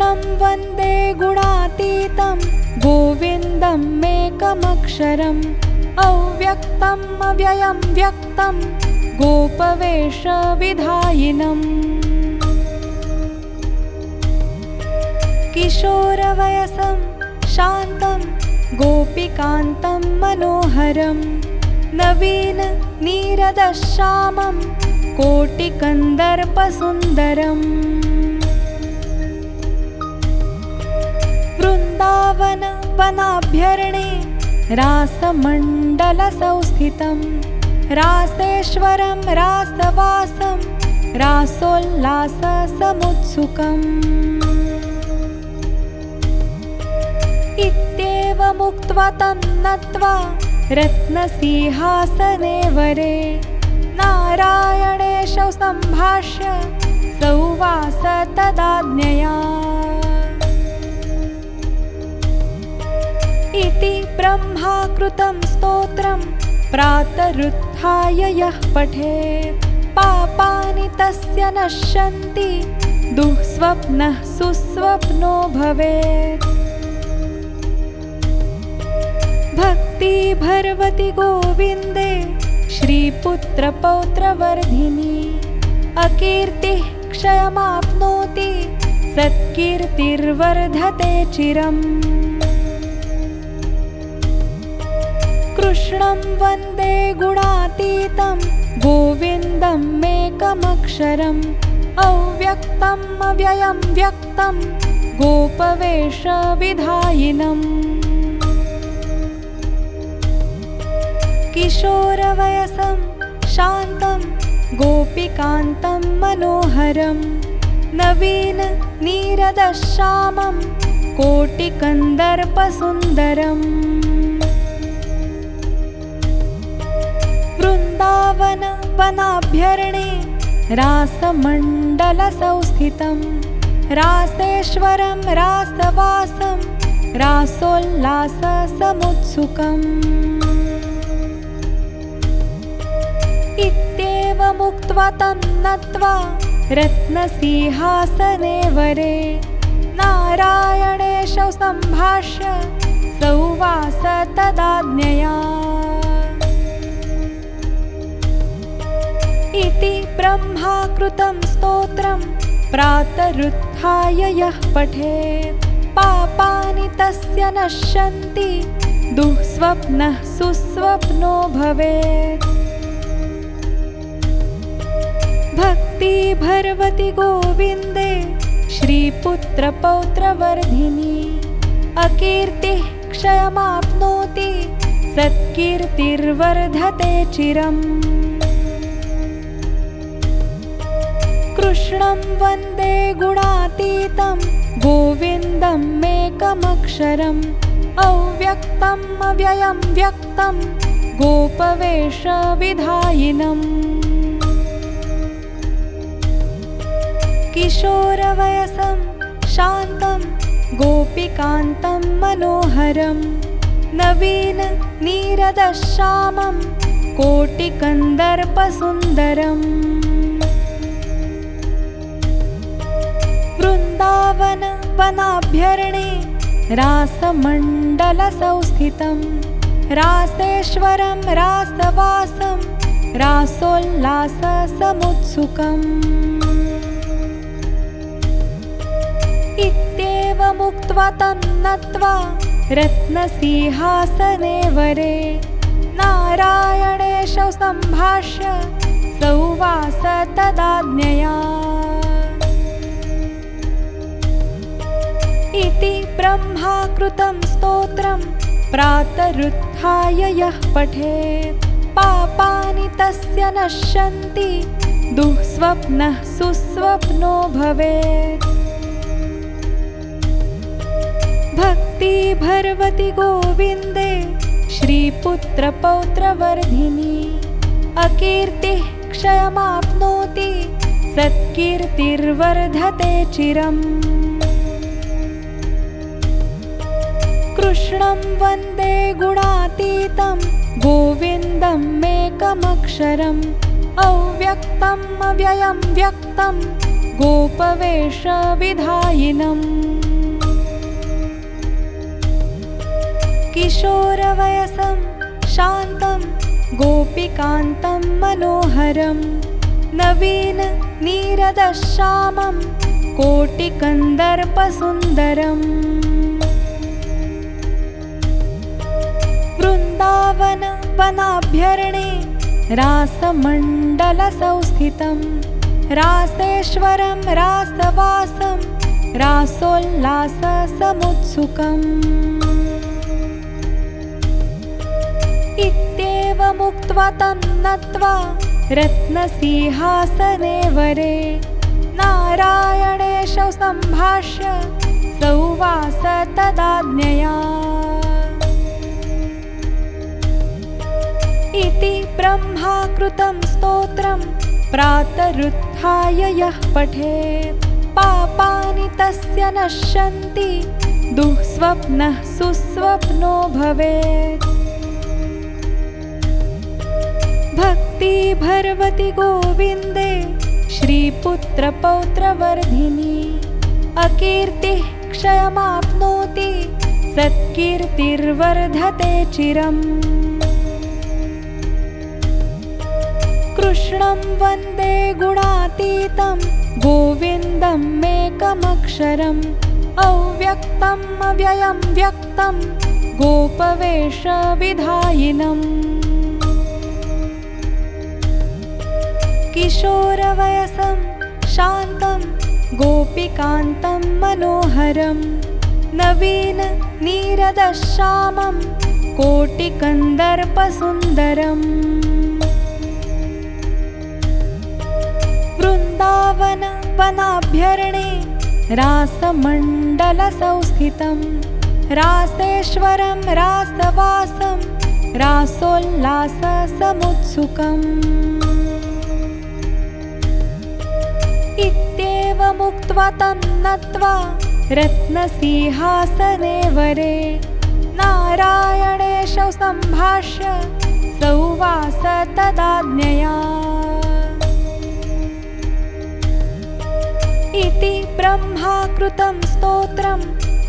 वन्दे गुणातीतं गोविन्दम् एकमक्षरम् अव्यक्तम् अव्ययं व्यक्तं गोपवेशविधायिनम् किशोरवयसं शान्तं गोपिकान्तं मनोहरं नवीन नीरदश्यामं कोटिकन्दर्पसुन्दरम् वृन्दावन वनाभ्यरणे रासमण्डलसंस्थितं रासेश्वरं रासवासं रासोल्लाससमुत्सुकम्। इत्येवमुक्त्वा तं नत्वा रत्नसिंहासने वरे नारायणेशौ सम्भाष्य इति ब्रह्मा कृतं स्तोत्रं प्रातरुत्थाय यः पठेत् पापानि तस्य नश्यन्ति दुःस्वप्नः सुस्वप्नो भवेत्। भक्तिभर्वति गोविन्दे श्रीपुत्रपौत्रवर्धिनी अकीर्तिः क्षयमाप्नोति सत्कीर्तिर्वर्धते चिरम् कृष्णं वन्दे गुणातीतं गोविन्दम् एकमक्षरम् अव्यक्तम् अव्ययं व्यक्तं गोपवेशविधायिनम् किशोरवयसं शान्तं गोपिकान्तं मनोहरं नवीन नीरदश्यामं कोटिकन्दर्पसुन्दरम् वनाभ्यरणे रासमण्डलसंस्थितं रासेश्वरं रासवासं रासोल्लाससमुत्सुकम्। इत्येवमुक्त्वा तं नत्वा रत्नसिंहासने वरे नारायणेशौ सम्भाष्य सौवास तदाज्ञया इति ब्रह्मा कृतं स्तोत्रं प्रातरुत्थाय यः पठेत् पापानि तस्य नश्यन्ति दुःस्वप्नः सुस्वप्नो भवेत्। भक्तिभर्वति गोविन्दे श्रीपुत्रपौत्रवर्धिनी अकीर्तिः क्षयमाप्नोति सत्कीर्तिर्वर्धते चिरम् कृष्णं वन्दे गुणातीतं गोविन्दम् एकमक्षरम् अव्यक्तम् अव्ययं व्यक्तं गोपवेशविधायिनम् किशोरवयसं शान्तं गोपिकान्तं मनोहरं नवीन नीरदश्यामं कोटिकन्दर्पसुन्दरम् वृन्दावन वनाभ्यरणे रासमण्डलसंस्थितं। रासेश्वरं रासवासं रासोल्लाससमुत्सुकम्। इत्येवमुक्त्वा तं नत्वा रत्नसिंहासने वरे। नारायणेशौ सम्भाष्य सौवास तदाज्ञया इति ब्रह्मा कृतं स्तोत्रं प्रातरुत्थाय यः पठेत् पापानि तस्य नश्यन्ति दुःस्वप्नः सुस्वप्नो भवेत्। भक्तिभर्वति गोविन्दे श्रीपुत्रपौत्रवर्धिनी अकीर्तिः क्षयमाप्नोति सत्कीर्तिर्वर्धते चिरम् कृष्णं वन्दे गुणातीतं गोविन्दम् एकमक्षरम् अव्यक्तम् अव्ययं व्यक्तं गोपवेशविधायिनम् किशोरवयसं शान्तं गोपिकान्तं मनोहरं नवीन नीरदश्यामं कोटिकन्दर्पसुन्दरम् वृन्दावन वनाभ्यरणे रासमण्डलसंस्थितं रासेश्वरं रासवासं रासोल्लाससमुत्सुकम् इत्येवमुक्त्वा तं नत्वा रत्नसिंहासने वरे। नारायणेशौ सम्भाष्य सौवास तदाज्ञया इति ब्रह्मा कृतं स्तोत्रं प्रातरुत्थाय यः पठेत्। पापानि तस्य नश्यन्ति दुःस्वप्नः सुस्वप्नो भवेत्। भक्तिभर्वति गोविन्दे श्रीपुत्रपौत्रवर्धिनी अकीर्तिः क्षयमाप्नोति सत्कीर्तिर्वर्धते चिरम् कृष्णं वन्दे गुणातीतं गोविन्दमेकमक्षरम् अव्यक्तम् अव्ययं व्यक्तं गोपवेशविधायिनम् किशोरवयसं शान्तं गोपिकान्तं मनोहरं नवीन नीरदश्यामं कोटिकन्दर्पसुन्दरम् वनाभ्यरणे रासमण्डलसंस्थितं रासेश्वरं रासवासं रासोल्लाससमुत्सुकम्। इत्येवमुक्त्वा तं नत्वा रत्नसिंहासने वरे नारायणेशौ सम्भाष्य सौवास तदाज्ञया इति ब्रह्मा कृतं स्तोत्रं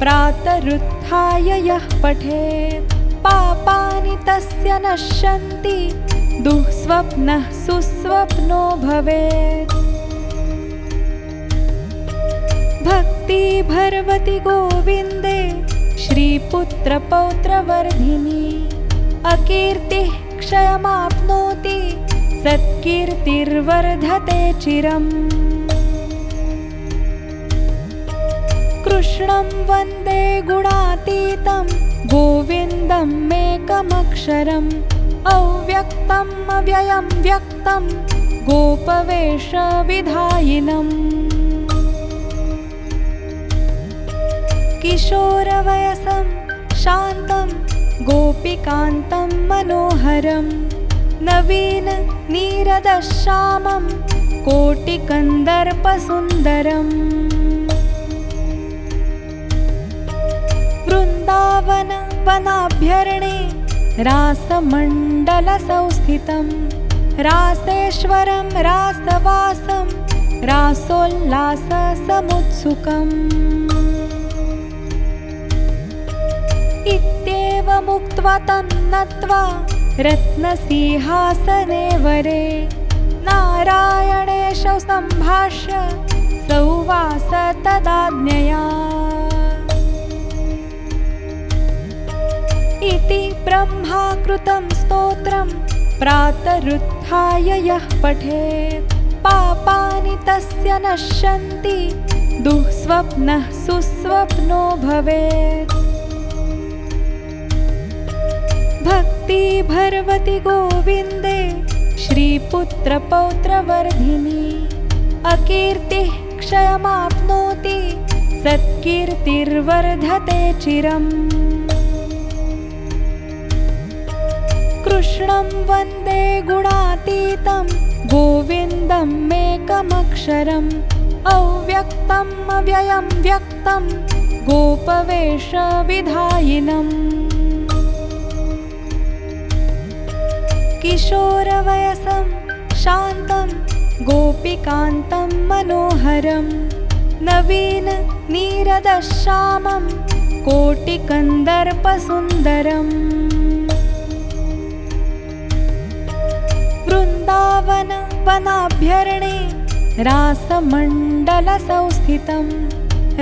प्रातरुत्थाय यः पठेत् पापानि तस्य नश्यन्ति दुःस्वप्नः सुस्वप्नो भवेत्। भक्तिभर्वति गोविन्दे श्रीपुत्रपौत्रवर्धिनी अकीर्तिः क्षयमाप्नोति सत्कीर्तिर्वर्धते चिरम् कृष्णं वन्दे गुणातीतं गोविन्दमेकमक्षरम् अव्यक्तम् अव्ययं व्यक्तं गोपवेशविधायिनम् किशोरवयसं शान्तं गोपिकान्तं मनोहरं नवीन नीरदश्यामं कोटिकन्दर्पसुन्दरम् वृन्दावन वनाभ्यरणे रासमण्डलसंस्थितं रासेश्वरं रासवासं रासोल्लाससमुत्सुकम्। इत्येवमुक्त्वा तं नत्वा रत्नसिंहासने वरे नारायणेशौ सम्भाष्य सौवास तदाज्ञया इति ब्रह्मा कृतं स्तोत्रं प्रातरुत्थाय यः पठेत् पापानि तस्य नश्यन्ति दुःस्वप्नः सुस्वप्नो भवेत्। भक्तिभर्वति गोविन्दे श्रीपुत्रपौत्रवर्धिनी अकीर्तिः क्षयमाप्नोति सत्कीर्तिर्वर्धते चिरम् कृष्णं वन्दे गुणातीतं गोविन्दमेकमक्षरम् अव्यक्तम् अव्ययं व्यक्तं गोपवेशविधायिनम् किशोरवयसं शान्तं गोपिकान्तं मनोहरं नवीन नीरदश्यामं कोटिकन्दर्पसुन्दरम् वृन्दावन वनाभ्यरणे रासमण्डलसंस्थितं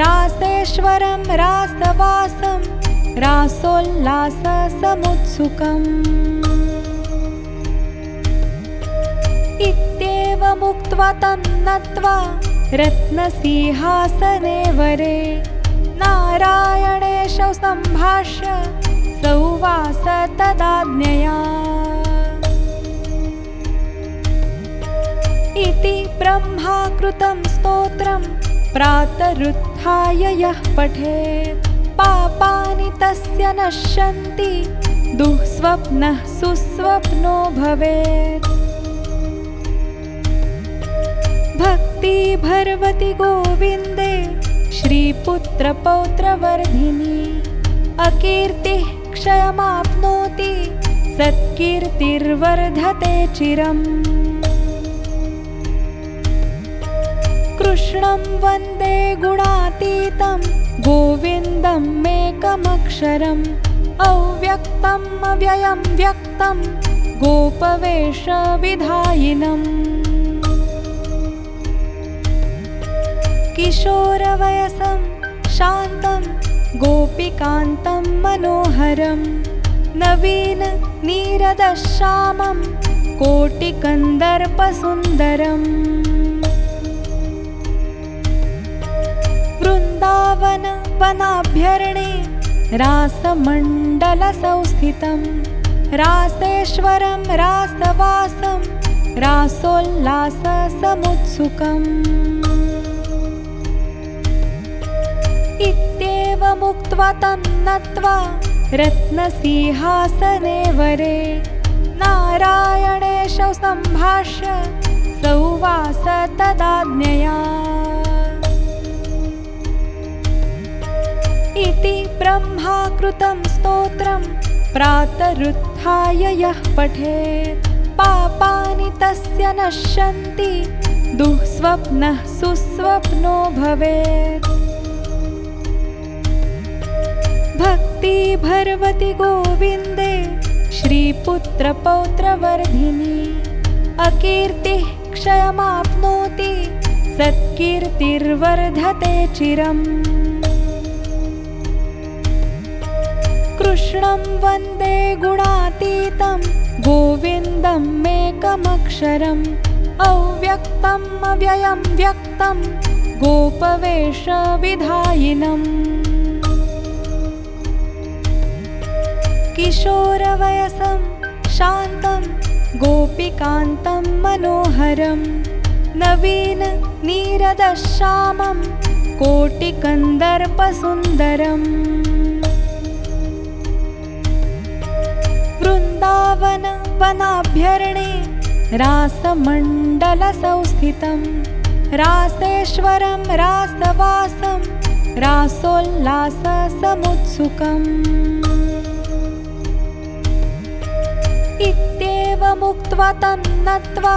रासेश्वरं रासवासं रासोल्लाससमुत्सुकम्। इत्येवमुक्त्वा तं नत्वा रत्नसिंहासने वरे नारायणेशौ सम्भाष्य सौवास तदाज्ञया इति ब्रह्मा कृतं स्तोत्रं प्रातरुत्थाय यः पठेत्। पापानि तस्य नश्यन्ति दुःस्वप्नः सुस्वप्नो भवेत्। भक्तिभर्वति गोविन्दे श्रीपुत्रपौत्रवर्धिनी अकीर्तिः क्षयमाप्नोति सत्कीर्तिर्वर्धते चिरम् कृष्णं वन्दे गुणातीतं गोविन्दमेकमक्षरम् अव्यक्तम् अव्ययं व्यक्तं गोपवेशविधायिनम् किशोरवयसं शान्तं गोपिकान्तं मनोहरं नवीन नीरदश्यामं कोटिकन्दर्पसुन्दरम् वृन्दावन वनाभ्यरणे रासमण्डलसंस्थितं रासेश्वरं रासवासं रासोल्लाससमुत्सुकम्। इत्येवमुक्त्वा तं नत्वा रत्नसिंहासने वरे नारायणेशौ सम्भाष्य सौवास तदाज्ञया ब्रह्मा कृतं स्तोत्रं प्रातरुत्थाय यः पठेत्। पापानि तस्य नश्यन्ति दुःस्वप्नः सुस्वप्नो भवेत्। भक्तिभर्वति गोविन्दे श्रीपुत्रपौत्रवर्धिनी अकीर्तिः क्षयमाप्नोति सत्कीर्तिर्वर्धते चिरम् कृष्णं वन्दे गुणातीतं गोविन्दमेकमक्षरम् अव्यक्तम् अव्ययं व्यक्तं गोपवेशविधायिनम् किशोरवयसं शान्तं गोपिकान्तं मनोहरं नवीन नीरदश्यामं कोटिकन्दर्पसुन्दरम् वृन्दावन वनाभ्यरणे रासमण्डलसंस्थितं रासेश्वरं रासवासं रासोल्लाससमुत्सुकम्। इत्येवमुक्त्वा तं नत्वा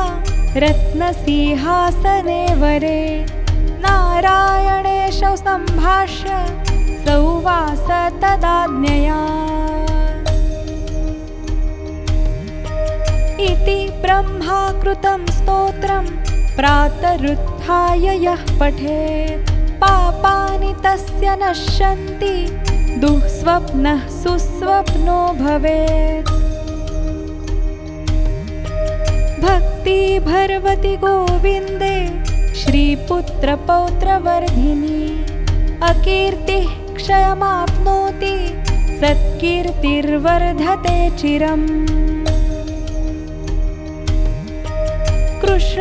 रत्नसिंहासने वरे नारायणेशौ सम्भाष्य सौवास तदाज्ञया इति ब्रह्मा कृतं स्तोत्रं प्रातरुत्थाय यः पठेत् पापानि तस्य नश्यन्ति दुःस्वप्नः सुस्वप्नो भवेत्। भक्तिभर्वति गोविन्दे श्रीपुत्रपौत्रवर्धिनी अकीर्तिः क्षयमाप्नोति सत्कीर्तिर्वर्धते चिरम्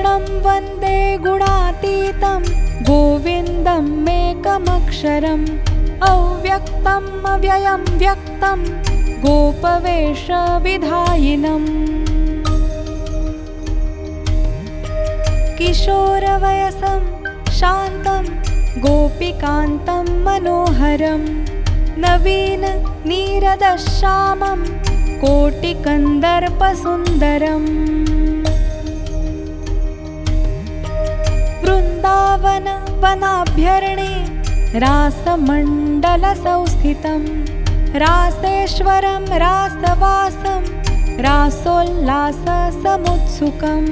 वन्दे गुणातीतं गोविन्दमेकमक्षरम् अव्यक्तम् अव्ययं व्यक्तं गोपवेशविधायिनम् किशोरवयसं शान्तं गोपिकान्तं मनोहरं नवीन नीरदश्यामं कोटिकन्दर्पसुन्दरम् वृन्दावन वनाभ्यर्णे रासमण्डलसंस्थितं रासेश्वरं रासवासं रासोल्लाससमुत्सुकम्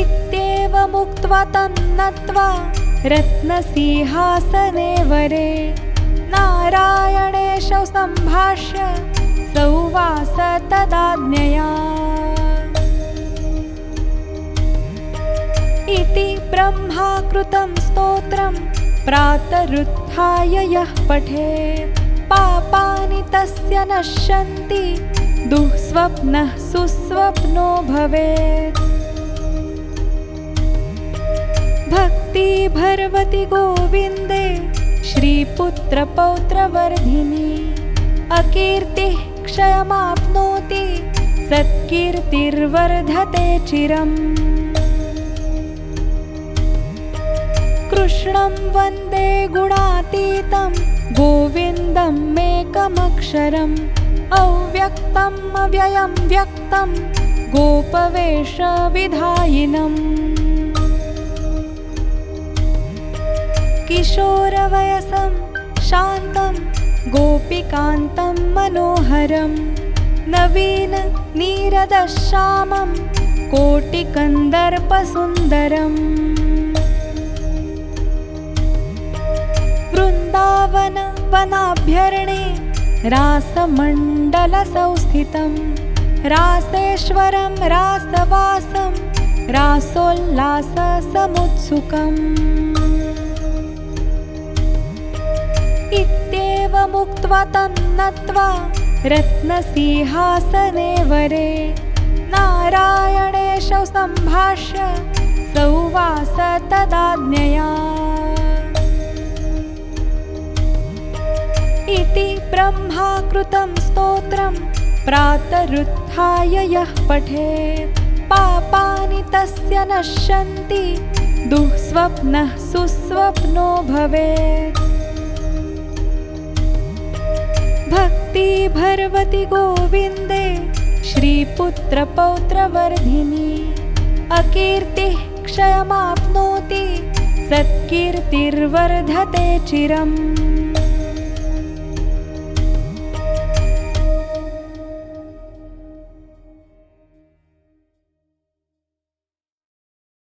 इत्येवमुक्त्वा तं नत्वा रत्नसिंहासने वरे। नारायणेशौ सम्भाष्य सौवास तदाज्ञया इति ब्रह्मा कृतं स्तोत्रं प्रातरुत्थाय यः पठेत् पापानि तस्य नश्यन्ति दुःस्वप्नः सुस्वप्नो भवेत्। भर्वति गोविन्दे श्रीपुत्रपौत्रवर्धिनी। अकीर्तिः क्षयमाप्नोति सत्कीर्तिर्वर्धते चिरम् कृष्णं वन्दे गुणातीतं गोविन्दमेकमक्षरम् अव्यक्तम् अव्ययं व्यक्तं गोपवेशविधायिनम् किशोरवयसं शान्तं गोपिकान्तं मनोहरं नवीननीरदश्यामं कोटिकन्दर्पसुन्दरम् वृन्दावनवनाभ्यर्णे रासमण्डलसंस्थितं रासेश्वरं रासवासं रासोल्लाससमुत्सुकम्। इत्येवमुक्त्वा तं नत्वा रत्नसिंहासने वरे नारायणेशौ सम्भाष्य सौवास तदाज्ञया इति ब्रह्मा कृतं स्तोत्रं प्रातरुत्थाय यः पठेत् पापानि तस्य नश्यन्ति दुःस्वप्नः सुस्वप्नो भवेत्। भर्वति गोविन्दे श्रीपुत्रपौत्रवर्धिनी अकीर्तिः क्षयमाप्नोति सत्कीर्तिर्वर्धते चिरम्